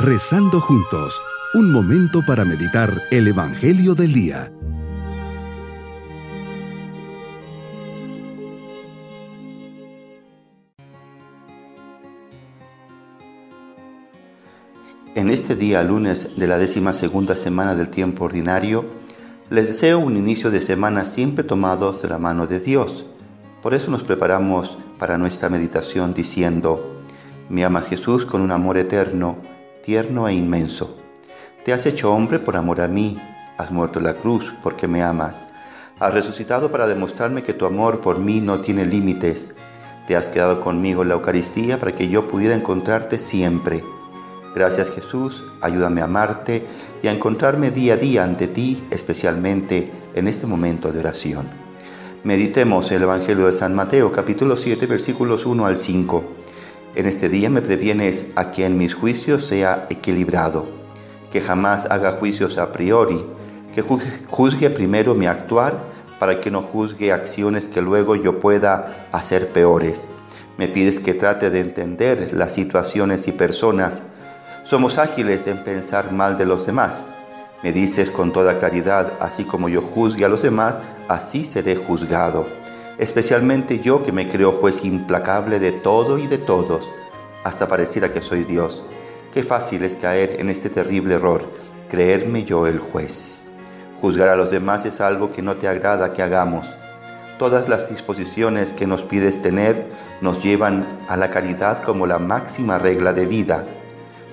Rezando juntos, un momento para meditar el Evangelio del Día. En este día lunes de la décima segunda semana del tiempo ordinario, les deseo un inicio de semana siempre tomados de la mano de Dios. Por eso nos preparamos para nuestra meditación diciendo, me amas Jesús con un amor eterno, tierno e inmenso. Te has hecho hombre por amor a mí, has muerto la cruz porque me amas. Has resucitado para demostrarme que tu amor por mí no tiene límites. Te has quedado conmigo en la Eucaristía para que yo pudiera encontrarte siempre. Gracias Jesús, ayúdame a amarte y a encontrarme día a día ante ti, especialmente en este momento de oración. Meditemos el Evangelio de San Mateo capítulo 7 versículos 1 al 5. En este día me previenes a que en mis juicios sea equilibrado, que jamás haga juicios a priori, que juzgue primero mi actuar para que no juzgue acciones que luego yo pueda hacer peores. Me pides que trate de entender las situaciones y personas. Somos ágiles en pensar mal de los demás. Me dices con toda claridad, así como yo juzgue a los demás, así seré juzgado especialmente yo que me creo juez implacable de todo y de todos, hasta pareciera que soy Dios. Qué fácil es caer en este terrible error, creerme yo el juez. Juzgar a los demás es algo que no te agrada que hagamos. Todas las disposiciones que nos pides tener nos llevan a la caridad como la máxima regla de vida.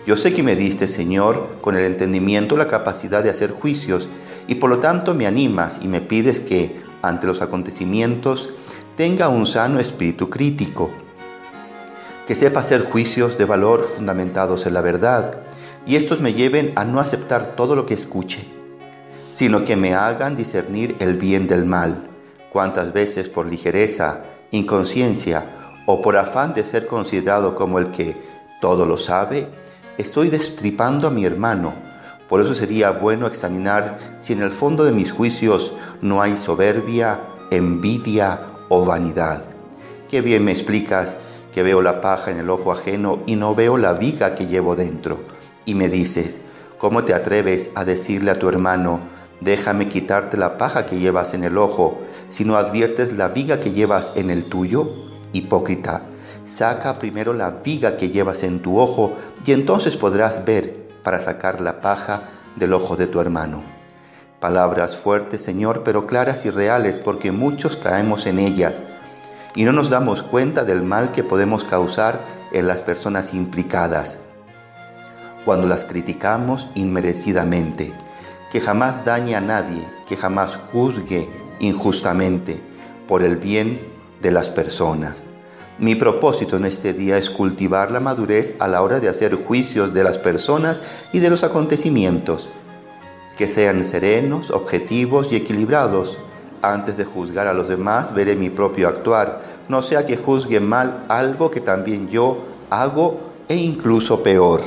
Yo sé que me diste, Señor, con el entendimiento la capacidad de hacer juicios y por lo tanto me animas y me pides que, ante los acontecimientos, tenga un sano espíritu crítico, que sepa hacer juicios de valor fundamentados en la verdad, y estos me lleven a no aceptar todo lo que escuche, sino que me hagan discernir el bien del mal, cuantas veces por ligereza, inconsciencia o por afán de ser considerado como el que todo lo sabe, estoy destripando a mi hermano, por eso sería bueno examinar si en el fondo de mis juicios no hay soberbia, envidia o vanidad. Qué bien me explicas que veo la paja en el ojo ajeno y no veo la viga que llevo dentro. Y me dices, ¿cómo te atreves a decirle a tu hermano, déjame quitarte la paja que llevas en el ojo, si no adviertes la viga que llevas en el tuyo? Hipócrita, saca primero la viga que llevas en tu ojo y entonces podrás ver para sacar la paja del ojo de tu hermano. Palabras fuertes, Señor, pero claras y reales, porque muchos caemos en ellas y no nos damos cuenta del mal que podemos causar en las personas implicadas cuando las criticamos inmerecidamente. Que jamás dañe a nadie, que jamás juzgue injustamente por el bien de las personas. Mi propósito en este día es cultivar la madurez a la hora de hacer juicios de las personas y de los acontecimientos, que sean serenos, objetivos y equilibrados. Antes de juzgar a los demás, veré mi propio actuar, no sea que juzgue mal algo que también yo hago e incluso peor.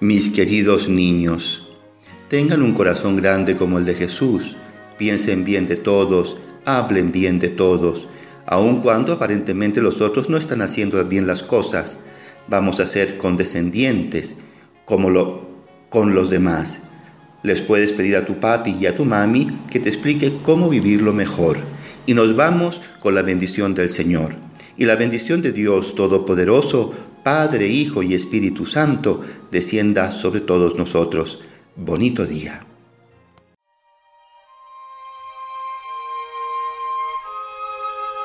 Mis queridos niños, tengan un corazón grande como el de Jesús, piensen bien de todos, hablen bien de todos, aun cuando aparentemente los otros no están haciendo bien las cosas. Vamos a ser condescendientes como lo, con los demás. Les puedes pedir a tu papi y a tu mami que te explique cómo vivirlo mejor. Y nos vamos con la bendición del Señor. Y la bendición de Dios Todopoderoso, Padre, Hijo y Espíritu Santo, descienda sobre todos nosotros. Bonito día.